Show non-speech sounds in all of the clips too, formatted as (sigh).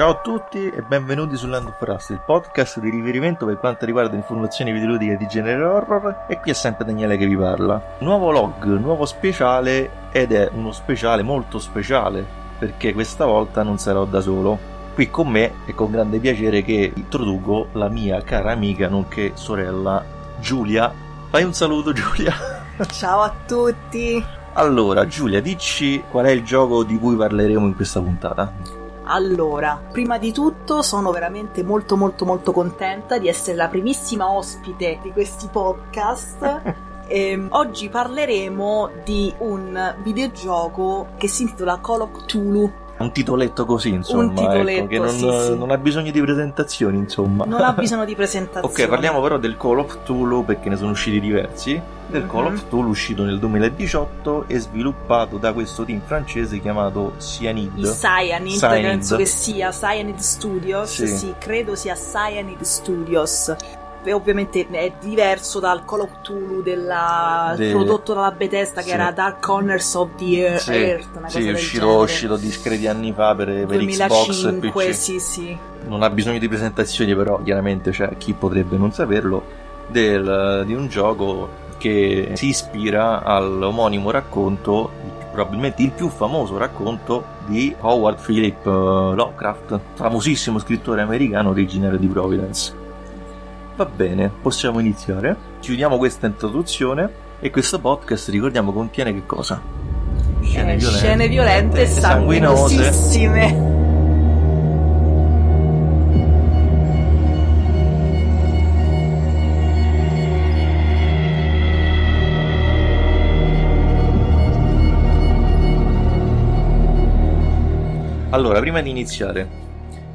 Ciao a tutti e benvenuti su Land of Rust, il podcast di riferimento per quanto riguarda informazioni videoludiche di genere horror e qui è sempre Daniele che vi parla. Nuovo log, nuovo speciale ed è uno speciale molto speciale perché questa volta non sarò da solo. Qui con me e con grande piacere che introduco la mia cara amica nonché sorella Giulia. Fai un saluto Giulia. (laughs) Ciao a tutti. Allora Giulia, dici qual è il gioco di cui parleremo in questa puntata? Allora, prima di tutto sono veramente molto molto molto contenta di essere la primissima ospite di questi podcast. E (laughs) ehm, oggi parleremo di un videogioco che si intitola Call of Cthulhu un titoletto così, insomma, un titoletto, ecco, che non, sì, sì. non, ha bisogno di presentazioni, insomma. Non ha bisogno di (laughs) presentazioni. ok, parliamo però del Call of Cthulhu perché ne sono usciti diversi. Del mm-hmm. Call of mhm. Cthulhu uscito nel 2018 e sviluppato da questo team francese chiamato Cyanid. Cyanid, Cyanid. penso che sia Cyanid Studios. Sì. sì, credo sia Cyanid Studios ovviamente è diverso dal Call of Cthulhu della, De... prodotto dalla Bethesda che sì. era Dark Corners of the Earth. Sì, Earth, sì è uscito, uscito, discreti anni fa per, per 2005, Xbox e PC. Sì, sì. Non ha bisogno di presentazioni, però chiaramente c'è chi potrebbe non saperlo. Del, di un gioco che si ispira all'omonimo racconto probabilmente il più famoso racconto di Howard Philip eh, Lovecraft, famosissimo scrittore americano originario di Providence. Va bene, possiamo iniziare. Chiudiamo questa introduzione e questo podcast, ricordiamo, contiene che cosa? Scene, eh, violente, scene violente e sanguinosissime. Allora, prima di iniziare,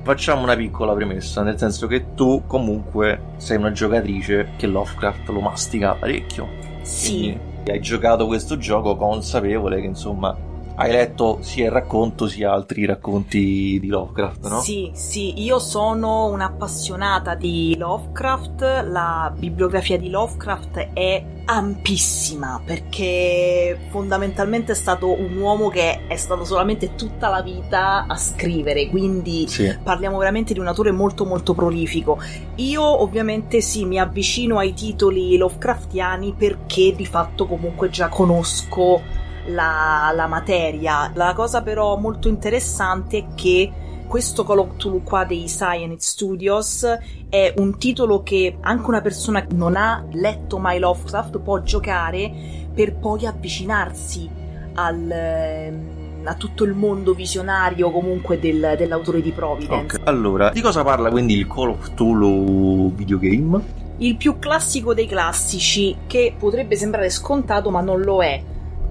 facciamo una piccola premessa, nel senso che tu comunque sei una giocatrice che Lovecraft lo mastica parecchio. Sì. Quindi hai giocato questo gioco consapevole che insomma hai letto sia il racconto sia altri racconti di Lovecraft, no? Sì, sì, io sono un'appassionata di Lovecraft, la bibliografia di Lovecraft è ampissima perché fondamentalmente è stato un uomo che è stato solamente tutta la vita a scrivere, quindi sì. parliamo veramente di un autore molto molto prolifico. Io ovviamente sì, mi avvicino ai titoli Lovecraftiani perché di fatto comunque già conosco la, la materia. La cosa però molto interessante è che questo Call of Cthulhu qua dei Cyanide Studios è un titolo che anche una persona che non ha letto mai Lovecraft può giocare per poi avvicinarsi al, ehm, a tutto il mondo visionario comunque del, dell'autore di Providence. Okay. Allora, di cosa parla quindi il Call of Cthulhu videogame? Il più classico dei classici, che potrebbe sembrare scontato ma non lo è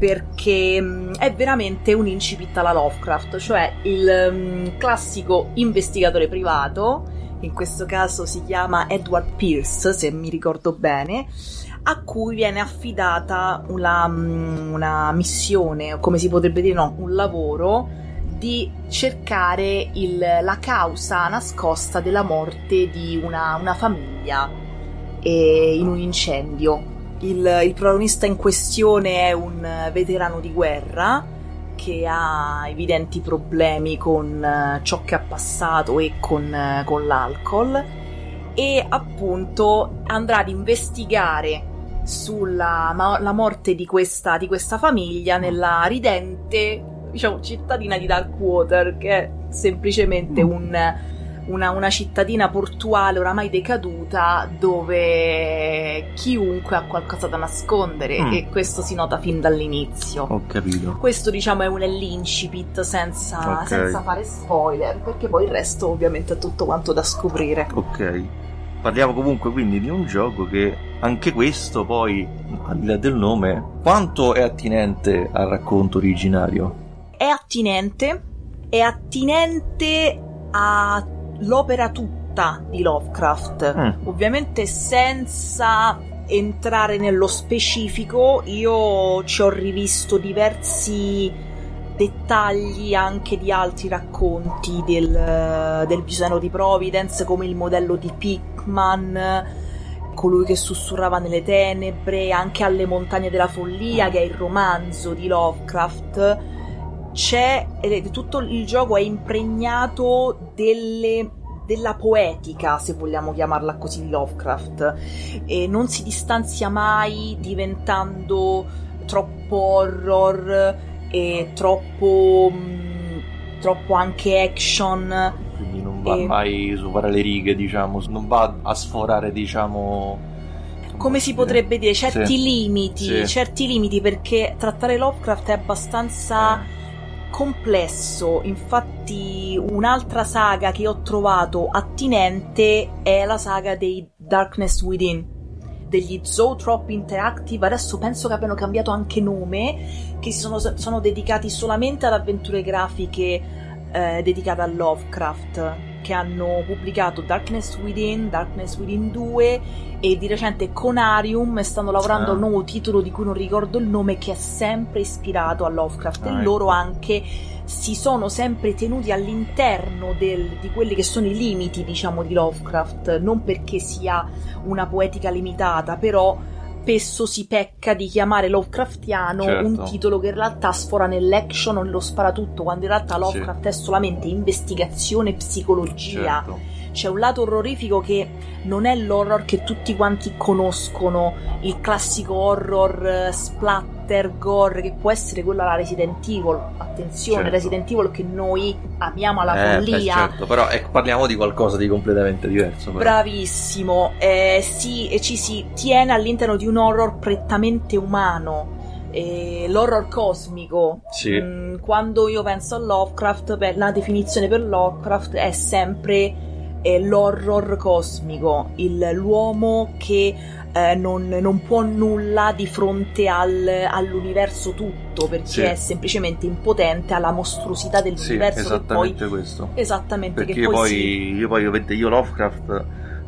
perché mm, è veramente un incipit alla Lovecraft, cioè il um, classico investigatore privato, in questo caso si chiama Edward Pierce, se mi ricordo bene, a cui viene affidata una, mm, una missione, come si potrebbe dire, no, un lavoro di cercare il, la causa nascosta della morte di una, una famiglia eh, in un incendio il, il protagonista in questione è un veterano di guerra che ha evidenti problemi con eh, ciò che ha passato e con, eh, con l'alcol e appunto andrà ad investigare sulla ma- morte di questa, di questa famiglia nella ridente diciamo, cittadina di Darkwater che è semplicemente mm. un una, una, cittadina portuale oramai decaduta dove chiunque ha qualcosa da nascondere mm. e questo si nota fin dall'inizio. Ho capito. Questo diciamo è un l'incipit senza, okay. senza fare spoiler perché poi il resto ovviamente è tutto quanto da scoprire. Ok. Parliamo comunque quindi di un gioco che anche questo poi, al di là del nome, quanto è attinente al racconto originario? È attinente, è attinente a l'opera tutta di Lovecraft, mm. ovviamente senza entrare nello specifico, io ci ho rivisto diversi dettagli anche di altri racconti del, del Bisano di Providence, come il modello di Pickman, colui che sussurrava nelle tenebre, anche alle montagne della follia, che è il romanzo di Lovecraft c'è tutto il gioco è impregnato delle della poetica, se vogliamo chiamarla così, Lovecraft, e non si distanzia mai diventando troppo horror e troppo, mh, mm, troppo anche action. Quindi non va e... mai sopra le righe, diciamo, non va a sforare, diciamo come si potrebbe dire, certi sì. limiti, sì. certi limiti perché trattare Lovecraft è abbastanza complesso. Infatti, un'altra saga che ho trovato attinente è la saga dei Darkness Within degli Zootrop Interactive, adesso penso che abbiano cambiato anche nome, che sono, sono dedicati solamente ad avventure grafiche eh, dedicate a Lovecraft che hanno pubblicato Darkness Within, Darkness Within 2 e di recente Conarium e stanno lavorando a un nuovo titolo di cui non ricordo il nome che è sempre ispirato a Lovecraft. Ah, e ecco. loro anche si sono sempre tenuti all'interno del, di quelli che sono i limiti diciamo di Lovecraft. Non perché sia una poetica limitata però spesso si pecca di chiamare Lovecraftiano certo. un titolo che in realtà sfora nell'action o nello sparatutto, quando in realtà Lovecraft sì. è solamente investigazione e psicologia. Certo c'è un lato orrorifico che non è l'horror che tutti quanti conoscono, il classico horror eh, splatter, gore, che può essere quello alla Resident Evil. Attenzione, certo. Resident Evil che noi amiamo alla eh, follia. Beh, certo, però ecco, parliamo di qualcosa di completamente diverso. Però. Bravissimo, eh, sì, e ci si tiene all'interno di un horror prettamente umano. Eh, l'horror cosmico. Sì. Mm, quando io penso a Lovecraft, beh, la definizione per Lovecraft è sempre è l'horror cosmico, il, l'uomo che eh, non, non, può nulla di fronte al, all'universo tutto perché sì. è semplicemente impotente alla mostruosità dell'universo. Sì, esattamente poi, questo. Esattamente. Perché poi, sì. io poi ovviamente io Lovecraft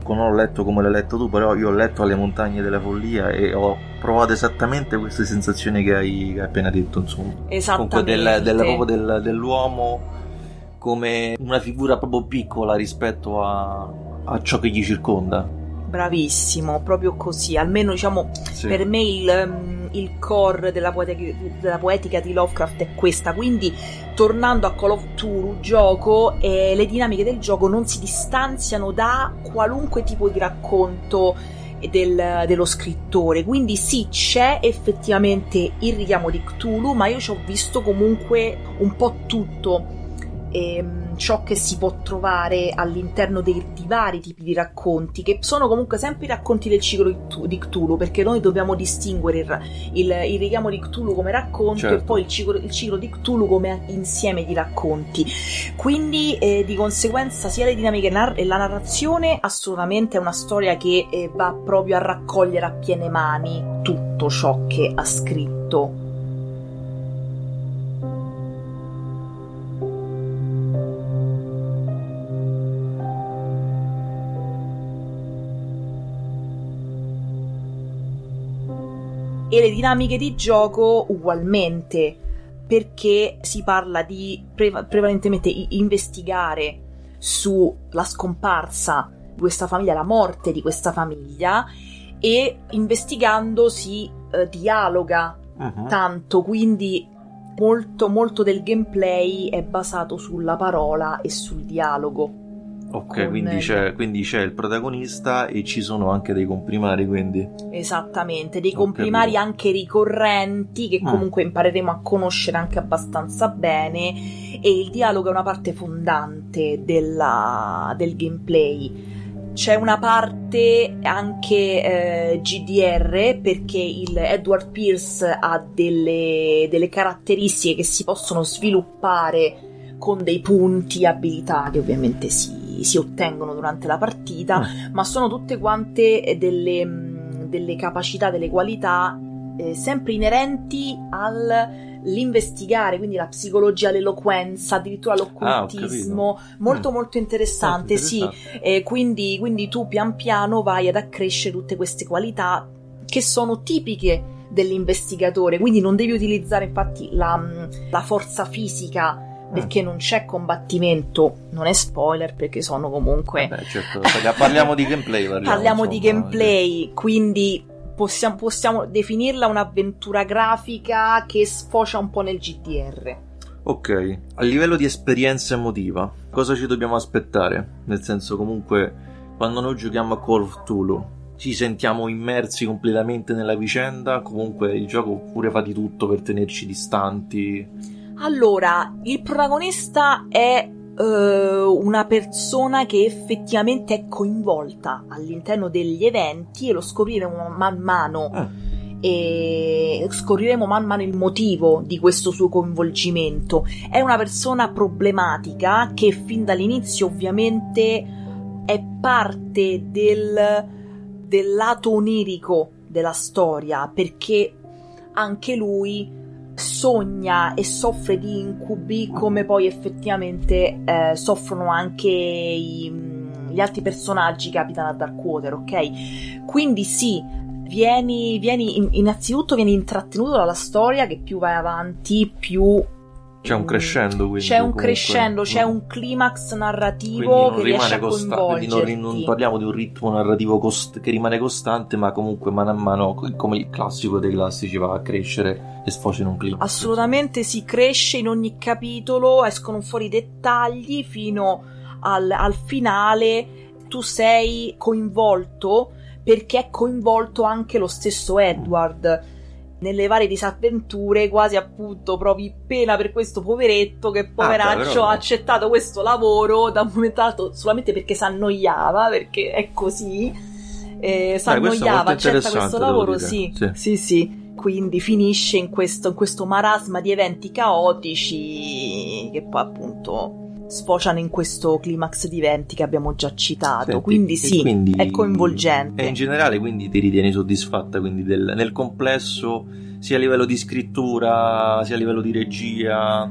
non ho letto come l'hai letto tu, però io ho letto alle montagne della follia e ho provato esattamente queste sensazioni che hai, che hai appena detto, insomma. Esattamente. Comunque del, del, proprio del, dell'uomo come una figura proprio piccola rispetto a, a ciò che gli circonda. Bravissimo, proprio così. Almeno diciamo sì. per me il, mm, il core della poetica, della poetica, di Lovecraft è questa. Quindi, tornando a Call of Cthulhu, gioco, eh, le dinamiche del gioco non si distanziano da qualunque tipo di racconto del, dello scrittore. Quindi, sì, c'è effettivamente il richiamo di Cthulhu, ma io ci ho visto comunque un po' tutto ehm, ciò che si può trovare all'interno dei, di vari tipi di racconti, che sono comunque sempre i racconti del ciclo di Cthulhu, perché noi dobbiamo distinguere il, il, il richiamo di Cthulhu come racconto certo. e poi il ciclo, il ciclo, di Cthulhu come insieme di racconti. Quindi eh, di conseguenza sia le dinamiche e la narrazione assolutamente è una storia che eh, va proprio a raccogliere a piene mani tutto ciò che ha scritto e le dinamiche di gioco ugualmente perché si parla di pre- prevalentemente investigare sulla scomparsa di questa famiglia, la morte di questa famiglia e investigando si eh, dialoga uh-huh. tanto, quindi molto molto del gameplay è basato sulla parola e sul dialogo. Ok, quindi c'è, quindi c'è, il protagonista e ci sono anche dei comprimari, quindi. Esattamente, dei comprimari anche ricorrenti che ah. comunque impareremo a conoscere anche abbastanza bene e il dialogo è una parte fondante della, del gameplay. C'è una parte anche eh, GDR perché il Edward Pierce ha delle, delle caratteristiche che si possono sviluppare con dei punti abilità che ovviamente si si, ottengono durante la partita, mm. ma sono tutte quante delle, mm, delle capacità, delle qualità eh, sempre inerenti all'investigare, quindi la psicologia, l'eloquenza, addirittura ah, l'occultismo, ah, molto mm. molto interessante, interessante. sì, eh, quindi, quindi tu pian piano vai ad accrescere tutte queste qualità che sono tipiche dell'investigatore, quindi non devi utilizzare infatti la, mm, la forza fisica perché non c'è combattimento, non è spoiler perché sono comunque... Vabbè, certo, parliamo di gameplay. Parliamo, parliamo di gameplay, quindi possiamo, possiamo, definirla un'avventura grafica che sfocia un po' nel GDR. Ok, a livello di esperienza emotiva, cosa ci dobbiamo aspettare? Nel senso, comunque, quando noi giochiamo a Call of Cthulhu, ci sentiamo immersi completamente nella vicenda, comunque il gioco pure fa di tutto per tenerci distanti. Allora, il protagonista è uh, una persona che effettivamente è coinvolta all'interno degli eventi e lo scopriremo man mano. Ah e scopriremo man mano il motivo di questo suo coinvolgimento. È una persona problematica che fin dall'inizio ovviamente è parte del, del lato onirico della storia perché anche lui sogna e soffre di incubi come poi effettivamente eh, soffrono anche i, gli altri personaggi che abitano a Darkwater, ok? Quindi sì, vieni, vieni innanzitutto vieni intrattenuto dalla storia che più vai avanti più c'è un crescendo quindi c'è un comunque, crescendo c'è un climax narrativo che riesce a coinvolgerti. non, non, parliamo di un ritmo narrativo cost- che rimane costante ma comunque mano a mano come il classico dei classici va a crescere e sfocia in un climax. Assolutamente si cresce in ogni capitolo escono fuori dettagli fino al, al finale. Tu sei coinvolto perché è coinvolto anche lo stesso Edward nelle varie disavventure, quasi appunto provi pena per questo poveretto che poveraccio ah, ha accettato questo lavoro da un momento all'altro solamente perché si annoiava, perché è così. Eh, si annoiava, accetta questo lavoro, sì, sì, sì, sì. Quindi finisce in questo, in questo marasma di eventi caotici che poi appunto sfociano in questo climax di eventi che abbiamo già citato. Senti, quindi sì, quindi, è coinvolgente. E in generale quindi ti ritieni soddisfatta del, nel complesso, sia a livello di scrittura, sia a livello di regia,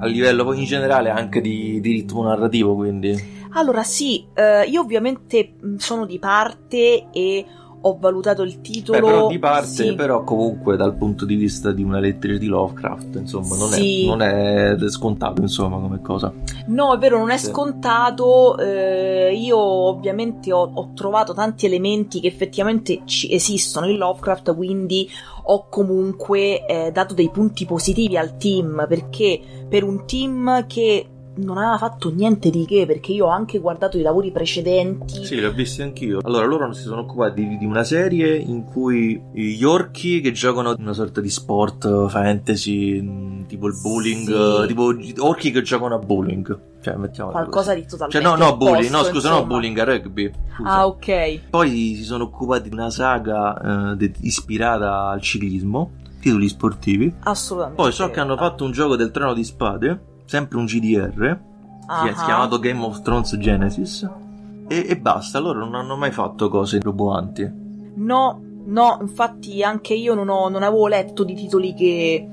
a livello poi in generale anche di, di ritmo narrativo, quindi... Allora sì, eh, io ovviamente sono di parte e ho valutato il titolo. Beh, però di parte, sì. però comunque dal punto di vista di una lettrice di Lovecraft, insomma, non, sì. è, non è, scontato, insomma, come cosa. No, è vero, non è sì. scontato. Eh, io ovviamente ho, ho, trovato tanti elementi che effettivamente ci esistono in Lovecraft, quindi ho comunque eh, dato dei punti positivi al team, perché per un team che non aveva fatto niente di che perché io ho anche guardato i lavori precedenti. Sì, li ho visti anch'io. Allora, loro si sono occupati di, di una serie in cui gli orchi che giocano una sorta di sport fantasy, mm, tipo il bowling, sì. tipo orchi che giocano a bowling. Cioè, mettiamo qualcosa così. di totalmente Cioè, no, no, bowling, no, scusa, no, bowling a rugby. Scusa. Ah, ok. Poi si sono occupati di una saga eh, de- ispirata al ciclismo, titoli sportivi. Assolutamente. Poi so che hanno fatto un gioco del treno di spade sempre un GDR, uh-huh. chiamato Game of Thrones Genesis, e, e basta, loro non hanno mai fatto cose roboanti. No, no, infatti anche io non, ho, non avevo letto di titoli che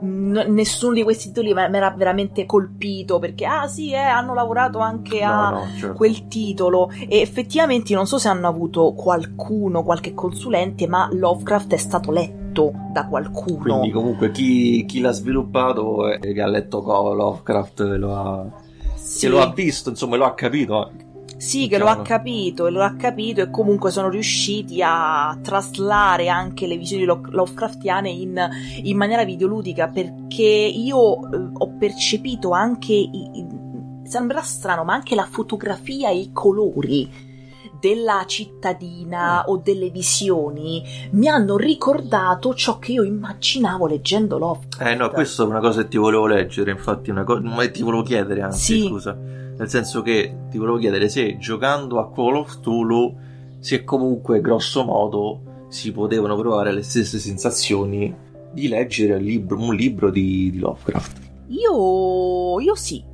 nessuno di questi titoli mi era veramente colpito perché ah sì eh, hanno lavorato anche a no, certo. quel titolo e effettivamente non so se hanno avuto qualcuno qualche consulente ma Lovecraft è stato letto letto da qualcuno. Quindi comunque chi, chi l'ha sviluppato e che ha letto Lovecraft lo ha, sì. lo ha visto, insomma lo ha capito Sì, che lo ha capito e lo ha capito e comunque sono riusciti a traslare anche le visioni Lovecraftiane in, in maniera videoludica perché io eh, ho percepito anche, i, i, sembra strano, ma anche la fotografia e i colori della cittadina mm. o delle visioni mi hanno ricordato ciò che io immaginavo leggendo Lovecraft. Eh no, questa è una cosa che ti volevo leggere, infatti, una cosa che ti volevo chiedere anzi, sì. scusa. Nel senso che ti volevo chiedere se giocando a Call of Cthulhu, se comunque grosso modo si potevano provare le stesse sensazioni di leggere un libro, un libro di, di Lovecraft. Io, io sì,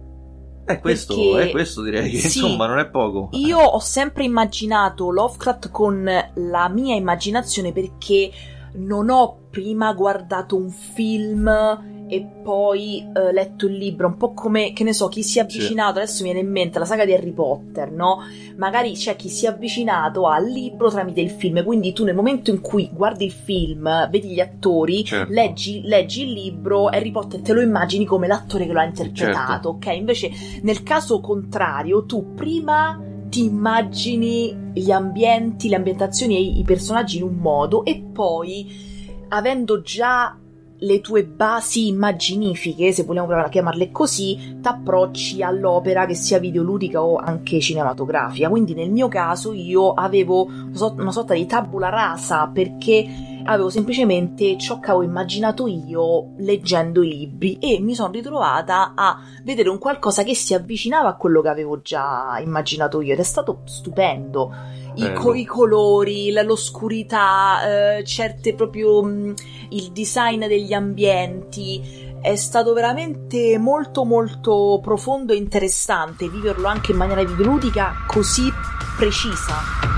è questo, Perché, è questo direi che sì, insomma non è poco. Io ho sempre immaginato Lovecraft con la mia immaginazione perché non ho prima guardato un film e poi uh, letto il libro, un po' come, che ne so, chi si è avvicinato, sì. adesso mi viene in mente la saga di Harry Potter, no? Magari c'è chi si è avvicinato al libro tramite il film, quindi tu nel momento in cui guardi il film, vedi gli attori, certo. leggi, leggi, il libro, Harry Potter te lo immagini come l'attore che lo ha interpretato, certo. ok? Invece nel caso contrario, tu prima ti immagini gli ambienti, le ambientazioni e i personaggi in un modo e poi avendo già le tue basi immaginifiche, se vogliamo chiamarle così, t'approcci all'opera che sia videoludica o anche cinematografica. Quindi nel mio caso io avevo una sorta di tabula rasa perché avevo semplicemente ciò che avevo immaginato io leggendo i libri e mi sono ritrovata a vedere un qualcosa che si avvicinava a quello che avevo già immaginato io ed è stato stupendo. I, co- I, colori, l'oscurità, eh, certe proprio mh, mm, il design degli ambienti. È stato veramente molto molto profondo e interessante viverlo anche in maniera videoludica così precisa.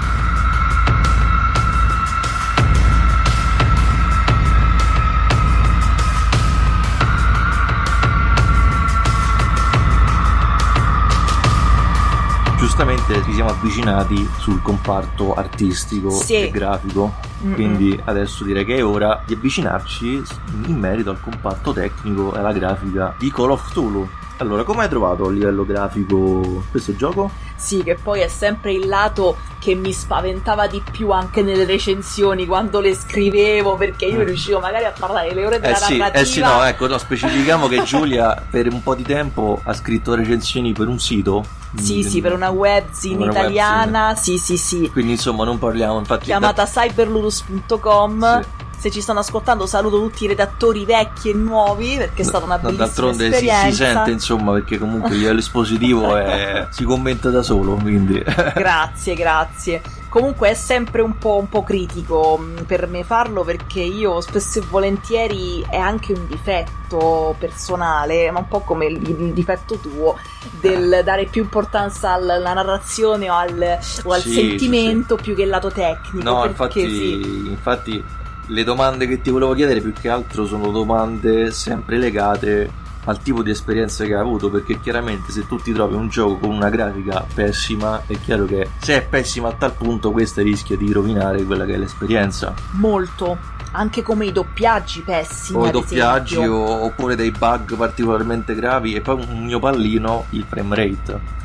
Giustamente ci siamo avvicinati sul comparto artistico sì. e grafico. Mm-mm. Quindi adesso direi che è ora di avvicinarci in merito al comparto tecnico e alla grafica di Call of Cthulhu. Allora, come hai trovato a livello grafico questo gioco? Sì, che poi è sempre il lato che mi spaventava di più anche nelle recensioni quando le scrivevo, perché io mm. riuscivo magari a parlare le ore della eh sì, narrativa. Eh sì, no, ecco, no, specifichiamo che Giulia per un po' di tempo ha scritto recensioni per un sito. Sì, sì, per una webzine una italiana, webzine. sì, sì, sì. Quindi insomma non parliamo infatti... Chiamata da... cyberludus.com. Sì se ci stanno ascoltando saluto tutti i redattori vecchi e nuovi perché è stata una bellissima d'altronde esperienza. Si, si sente insomma perché comunque l'espositivo è, (laughs) si commenta da solo quindi (laughs) grazie grazie comunque è sempre un po', un po' critico mm, per me farlo perché io spesso e volentieri è anche un difetto personale ma un po' come il, il difetto tuo del dare più importanza alla narrazione o al, o al sì, sentimento sì, sì. più che al lato tecnico no infatti, infatti le domande che ti volevo chiedere più che altro sono domande sempre legate al tipo di esperienza che hai avuto perché chiaramente se tu ti trovi un gioco con una grafica pessima è chiaro che se è pessima a tal punto questa rischia di rovinare quella che è l'esperienza. Molto. Anche come i doppiaggi pessimi o i doppiaggi o, oppure dei bug particolarmente gravi e poi un mio pallino il frame rate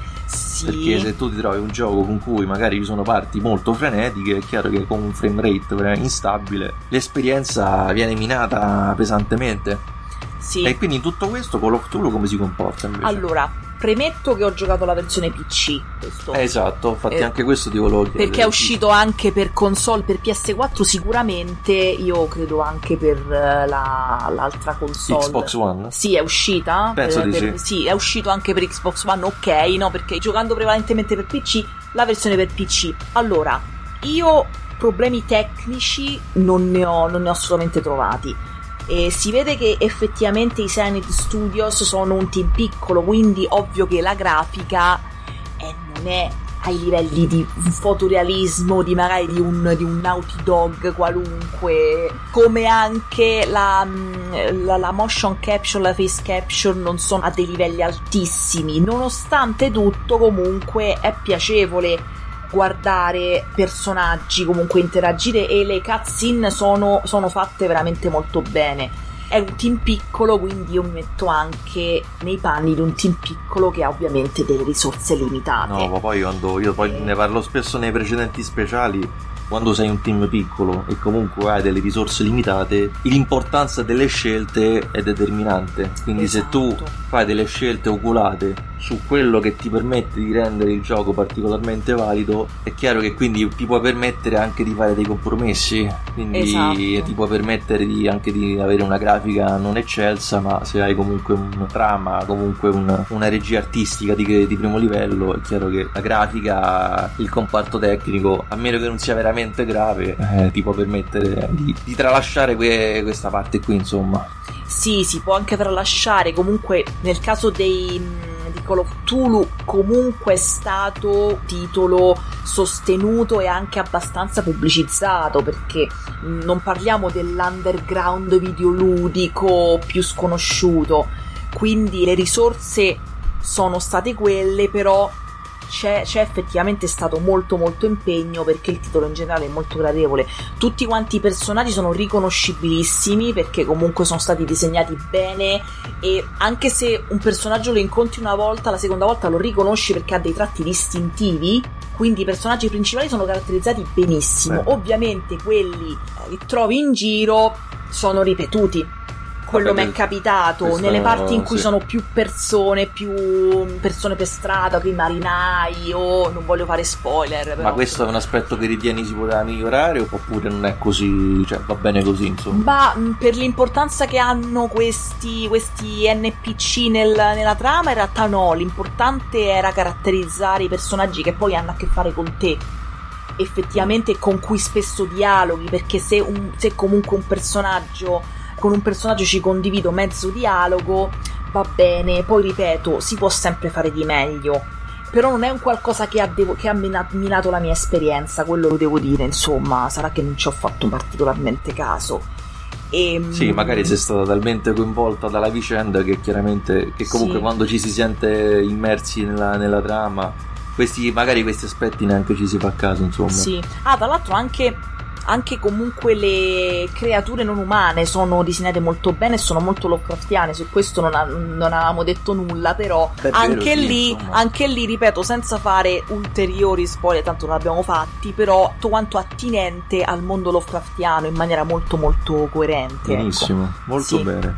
sì. Perché se tu ti trovi un gioco con cui magari ci sono parti molto frenetiche, è chiaro che con un frame rate instabile l'esperienza viene minata pesantemente. Sì. E quindi in tutto questo Call of Cthulhu come si comporta invece? Allora, Premetto che ho giocato la versione PC. Questo. Eh, esatto, infatti eh, anche questo ti volevo chiedere. Perché è uscito anche per console, per PS4 sicuramente, io credo anche per uh, la, l'altra console. Xbox One? Sì, è uscita. Penso per, di per, sì. Sì, è uscito anche per Xbox One, ok, no, perché giocando prevalentemente per PC, la versione per PC. Allora, io problemi tecnici non ne ho, non ne ho assolutamente trovati e si vede che effettivamente i Zenith Studios sono un team piccolo, quindi ovvio che la grafica eh, non è ai livelli di fotorealismo di magari di un, di un Naughty Dog qualunque come anche la, mm, la, la, motion capture la face capture non sono a dei livelli altissimi. Nonostante tutto comunque è piacevole guardare personaggi, comunque interagire e le cutscene sono, sono fatte veramente molto bene è un team piccolo, quindi io mi metto anche nei panni di un team piccolo che ha ovviamente delle risorse limitate. No, ma poi quando io poi ne parlo spesso nei precedenti speciali, quando sei un team piccolo e comunque hai delle risorse limitate, l'importanza delle scelte è determinante. Quindi esatto. se tu esatto. fai delle scelte oculate su quello che ti permette di rendere il gioco particolarmente valido, è chiaro che quindi ti può permettere anche di fare dei compromessi, quindi esatto. ti può permettere di, anche di avere una grafica non eccelsa, ma se hai comunque un trama, comunque un, una regia artistica di, di, primo livello, è chiaro che la grafica, il comparto tecnico, a meno che non sia veramente grave, eh, ti può permettere di, di tralasciare que, questa parte qui, insomma. Sì, si può anche tralasciare, comunque nel caso dei di Call of Cthulhu comunque è stato titolo sostenuto e anche abbastanza pubblicizzato perché non parliamo dell'underground videoludico più sconosciuto quindi le risorse sono state quelle però c'è, c'è, effettivamente stato molto molto impegno perché il titolo in generale è molto gradevole. Tutti quanti i personaggi sono riconoscibilissimi perché comunque sono stati disegnati bene e anche se un personaggio lo incontri una volta, la seconda volta lo riconosci perché ha dei tratti distintivi. Quindi i personaggi principali sono caratterizzati benissimo. Eh. Ovviamente quelli che trovi in giro sono ripetuti quello mi è capitato questo- nelle parti in cui sì. sono più persone, più persone per strada, i marinai o non voglio fare spoiler. Però, Ma questo è un aspetto che ritieni si poteva migliorare oppure non è così, cioè va bene così insomma? Ma per l'importanza che hanno questi, questi NPC nel- nella trama, in realtà no. L'importante era caratterizzare i personaggi che poi hanno a che fare con te. Effettivamente con cui spesso dialoghi, perché se, un- se comunque un personaggio con un personaggio ci condivido mezzo dialogo, va bene. Poi ripeto, si può sempre fare di meglio. Però non è un qualcosa che ha, devo- che ha mina- minato la mia esperienza, quello lo devo dire, insomma, sarà che non ci ho fatto particolarmente caso. E, Sì, magari sei stata talmente coinvolta dalla vicenda che chiaramente che comunque Sì. quando ci si sente immersi nella, nella trama, questi, magari questi aspetti neanche ci si fa caso, insomma. Sì. Ah, tra l'altro anche, anche comunque le creature non umane sono disegnate molto bene e sono molto Lovecraftiane, su questo non, ha- non avevamo detto nulla, però vero, anche, sì, lì, insomma. anche lì, ripeto, senza fare ulteriori spoiler, tanto non abbiamo fatti, però tutto quanto attinente al mondo Lovecraftiano in maniera molto molto coerente. ecco. Benissimo, molto Sì. bene.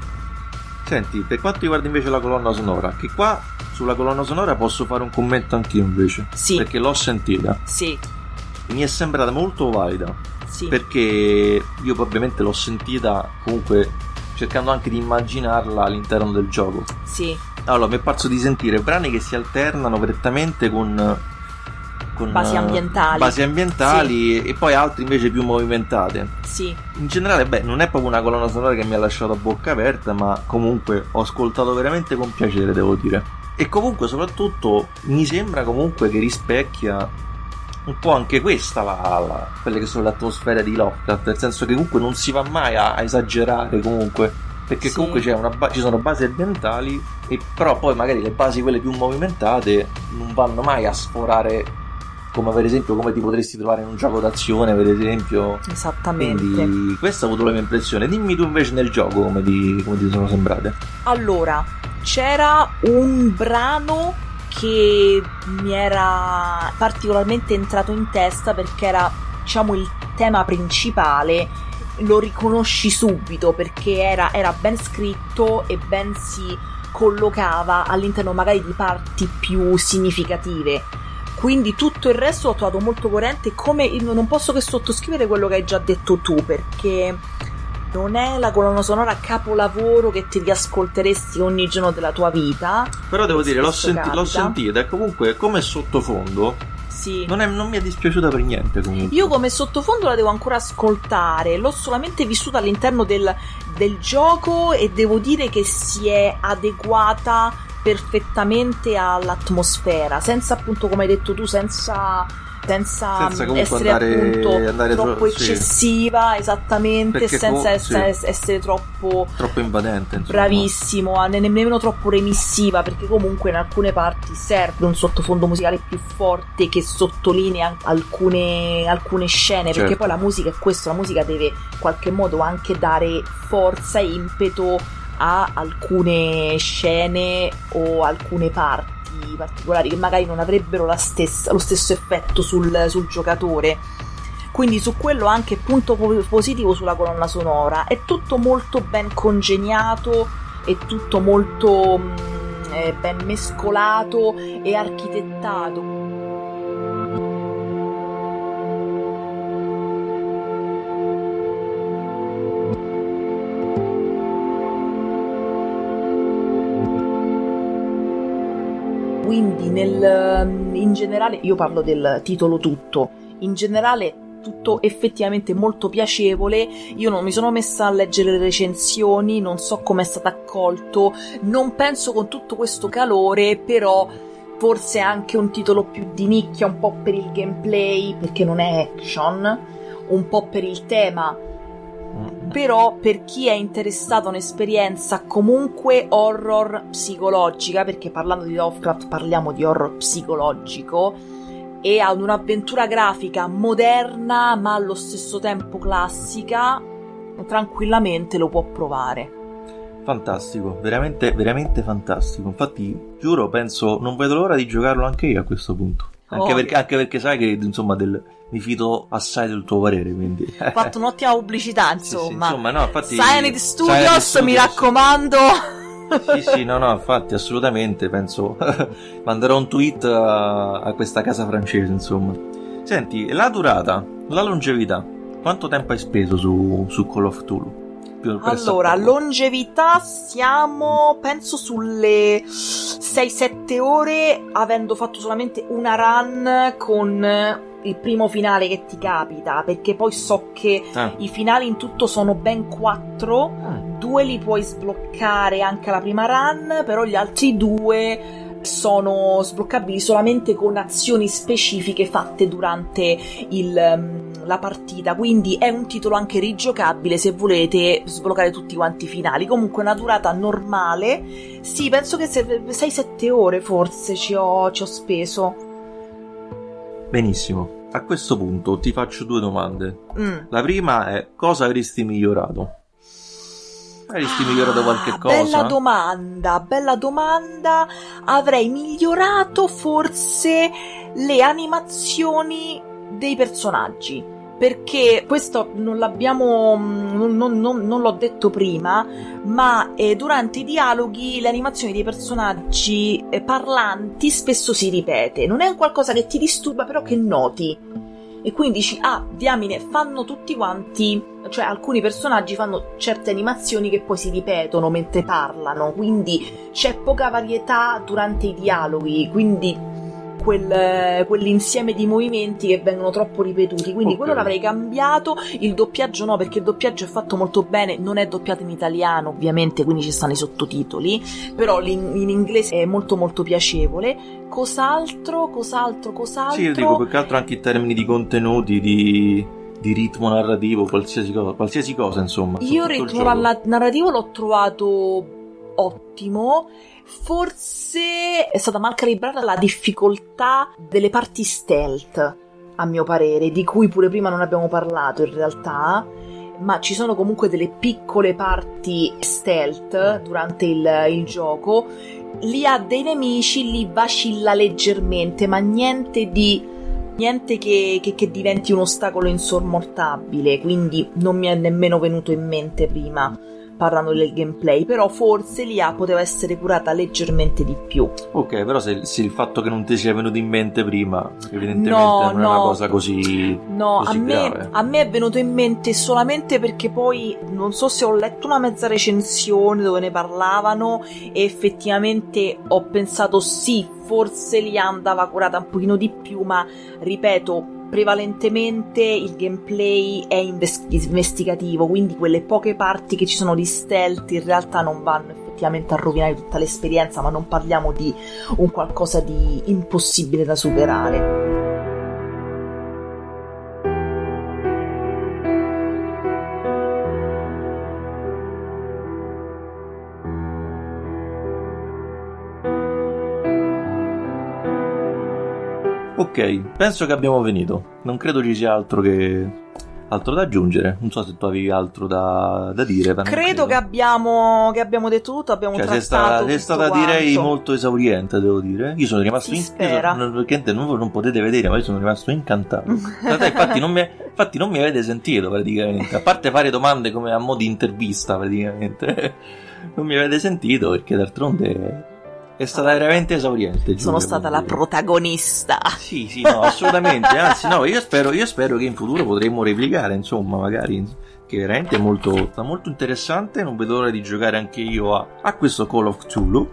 Senti, per quanto riguarda invece la colonna sonora, che qua sulla colonna sonora posso fare un commento anch'io invece, Sì, perché l'ho sentita. sì, Mi è sembrata molto valida. sì. perché io ovviamente l'ho sentita comunque cercando anche di immaginarla all'interno del gioco. sì. Allora, mi è parso di sentire brani che si alternano prettamente con, con Basi eh, ambientali. basi ambientali e poi altri invece più movimentate. Sì, In generale, beh, non è proprio una colonna sonora che mi ha lasciato a bocca aperta, ma comunque ho ascoltato veramente con piacere, devo dire. E comunque, soprattutto, mi sembra comunque che rispecchia un po' anche questa, la, la- quelle che sono le atmosfere di Lovecraft, nel senso che comunque non si va mai a, a esagerare comunque, perché Sì. comunque c'è una ba- ci sono basi ambientali, e però poi magari le basi quelle più movimentate non vanno mai a sforare come per esempio come ti potresti trovare in un gioco d'azione, per esempio. esattamente. Quindi questa ha avuto la mia impressione. Dimmi tu invece nel gioco come ti, come ti sono sembrate. Allora, c'era un brano che mi era particolarmente entrato in testa perché era, diciamo, il tema principale. Lo riconosci subito perché era, era ben scritto e ben si collocava all'interno magari di parti più significative. Quindi tutto il resto l'ho trovato molto coerente. Come non posso che sottoscrivere quello che hai già detto tu, perché non è la colonna sonora capolavoro che ti riascolteresti ogni giorno della tua vita. Però devo dire, l'ho, senti- l'ho sentita e comunque come sottofondo Sì. non, è- non mi è dispiaciuta per niente comunque. Io come sottofondo la devo ancora ascoltare, l'ho solamente vissuta all'interno del, del gioco e devo dire che si è adeguata perfettamente all'atmosfera, senza appunto come hai detto tu, senza, senza, Senza comunque essere andare- appunto andare troppo tro- sì. eccessiva, esattamente, Perché senza co- essere, sì. essere troppo Troppo invadente. Insomma. bravissimo, ne- nemmeno troppo remissiva, perché comunque in alcune parti serve un sottofondo musicale più forte che sottolinea alcune, alcune scene, perché Certo. poi la musica è questo, la musica deve in qualche modo anche dare forza e impeto a alcune scene o alcune parti particolari che magari non avrebbero stessa- lo stesso effetto sul, sul giocatore. Quindi su quello anche punto po- positivo sulla colonna sonora. È tutto molto ben congegnato, è tutto molto mm, eh, ben mescolato e architettato. Quindi nel, in generale, io parlo del titolo tutto, in generale tutto effettivamente molto piacevole. Io non mi sono messa a leggere le recensioni, non so come è stato accolto, non penso con tutto questo calore, però forse anche un titolo più di nicchia, un po' per il gameplay, perché non è action, un po' per il tema. Però per chi è interessato a un'esperienza comunque horror psicologica, perché parlando di Lovecraft parliamo di horror psicologico, e ad un'avventura grafica moderna ma allo stesso tempo classica, tranquillamente lo può provare. Fantastico, veramente, veramente fantastico. Infatti, giuro, penso, non vedo l'ora di giocarlo anche io a questo punto. Anche, Ovvio. perché, anche perché sai che, insomma, del, mi fido assai del tuo parere, quindi... Ho fatto un'ottima pubblicità, insomma. Sì, sì, insomma, no, infatti... Cyanide Studios, Studios, mi raccomando... sì, sì, no, no, infatti, assolutamente, penso... (laughs) manderò un tweet a, a questa casa francese, insomma. Senti, la durata, la longevità, quanto tempo hai speso su, su Call of Tulu? Allora, longevità siamo penso sulle 6-7 ore, avendo fatto solamente una run con il primo finale che ti capita, perché poi so che ah. i finali in tutto sono ben 4, ah. due li puoi sbloccare anche alla prima run, però gli altri due sono sbloccabili solamente con azioni specifiche fatte durante il, um, la partita. Quindi è un titolo anche rigiocabile se volete sbloccare tutti quanti i finali. Comunque una durata normale. Sì, penso che 6-7 ore forse ci ho, ci ho speso. Benissimo. A questo punto ti faccio due domande. Mm. La prima è cosa avresti migliorato? Avresti ah, migliorato qualche cosa? Bella domanda, bella domanda. Avrei migliorato forse le animazioni dei personaggi. Perché questo non l'abbiamo. non, non, non, non l'ho detto prima, ma eh, durante i dialoghi le animazioni dei personaggi eh, parlanti spesso si ripete. Non è un qualcosa che ti disturba, però che noti e quindi dici, ah, diamine, fanno tutti quanti, cioè alcuni personaggi fanno certe animazioni che poi si ripetono mentre parlano, quindi c'è poca varietà durante i dialoghi, quindi quel, quell'insieme di movimenti che vengono troppo ripetuti. Quindi okay. quello l'avrei cambiato. Il doppiaggio no, perché il doppiaggio è fatto molto bene. Non è doppiato in italiano, ovviamente, quindi ci stanno i sottotitoli. Però in, in inglese è molto molto piacevole. Cos'altro? Cos'altro? Cos'altro? Sì, io dico più che altro anche in termini di contenuti, di, di ritmo narrativo, qualsiasi cosa, qualsiasi cosa insomma. Io il ritmo il narrativo l'ho trovato ottimo Forse è stata mal calibrata la difficoltà delle parti stealth, a mio parere, di cui pure prima non abbiamo parlato in realtà, ma ci sono comunque delle piccole parti stealth durante il, il gioco. Lì ha dei nemici, li vacilla leggermente, ma niente di niente che, che, che, diventi un ostacolo insormontabile, quindi non mi è nemmeno venuto in mente prima parlando del gameplay, però forse l'IA poteva essere curata leggermente di più. Ok, però se, se il fatto che non ti sia venuto in mente prima, evidentemente no, non no, è una cosa così. No, così a, me, a, me, è venuto in mente solamente perché poi non so se ho letto una mezza recensione dove ne parlavano e effettivamente ho pensato sì, forse l'IA andava curata un pochino di più, ma ripeto prevalentemente il gameplay è inves- investigativo, quindi quelle poche parti che ci sono di stealth in realtà non vanno effettivamente a rovinare tutta l'esperienza, ma non parliamo di un qualcosa di impossibile da superare. Ok, penso che abbiamo finito. Non credo ci sia altro che altro da aggiungere. Non so se tu avevi altro da, da dire. Credo, credo, Che, abbiamo, che abbiamo detto tutto. Abbiamo cioè, sei stata, sei stata direi molto esauriente, devo dire. Io sono rimasto in, spera. Sono, non, non, potete vedere, ma io sono rimasto incantato. infatti, non mi, infatti, non mi avete sentito praticamente. A parte fare domande come a mo' di intervista, praticamente. non mi avete sentito perché d'altronde è stata veramente esauriente. Giulia, Sono stata la protagonista. Sì, sì, no, assolutamente. Anzi, no, io spero, io spero che in futuro potremmo replicare, insomma, magari che veramente è molto, molto interessante. Non vedo l'ora di giocare anche io a, a questo Call of Cthulhu.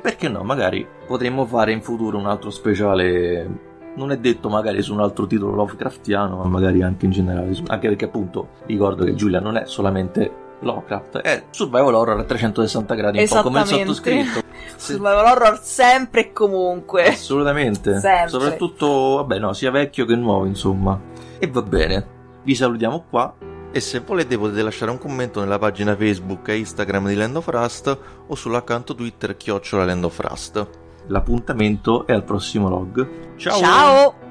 Perché no, magari potremmo fare in futuro un altro speciale. Non è detto magari su un altro titolo Lovecraftiano, ma magari anche in generale. Anche perché appunto ricordo che Giulia non è solamente Lovecraft è survival horror a 360 gradi, un po' come il sottoscritto. Survival horror sempre e comunque. Assolutamente. Sempre. Soprattutto, vabbè, no, sia vecchio che nuovo, insomma. E va bene. Vi salutiamo qua. E se volete potete lasciare un commento nella pagina Facebook e Instagram di Land of Rust o sull'account Twitter chiocciola Land of Rust. L'appuntamento è al prossimo log. Ciao! Ciao!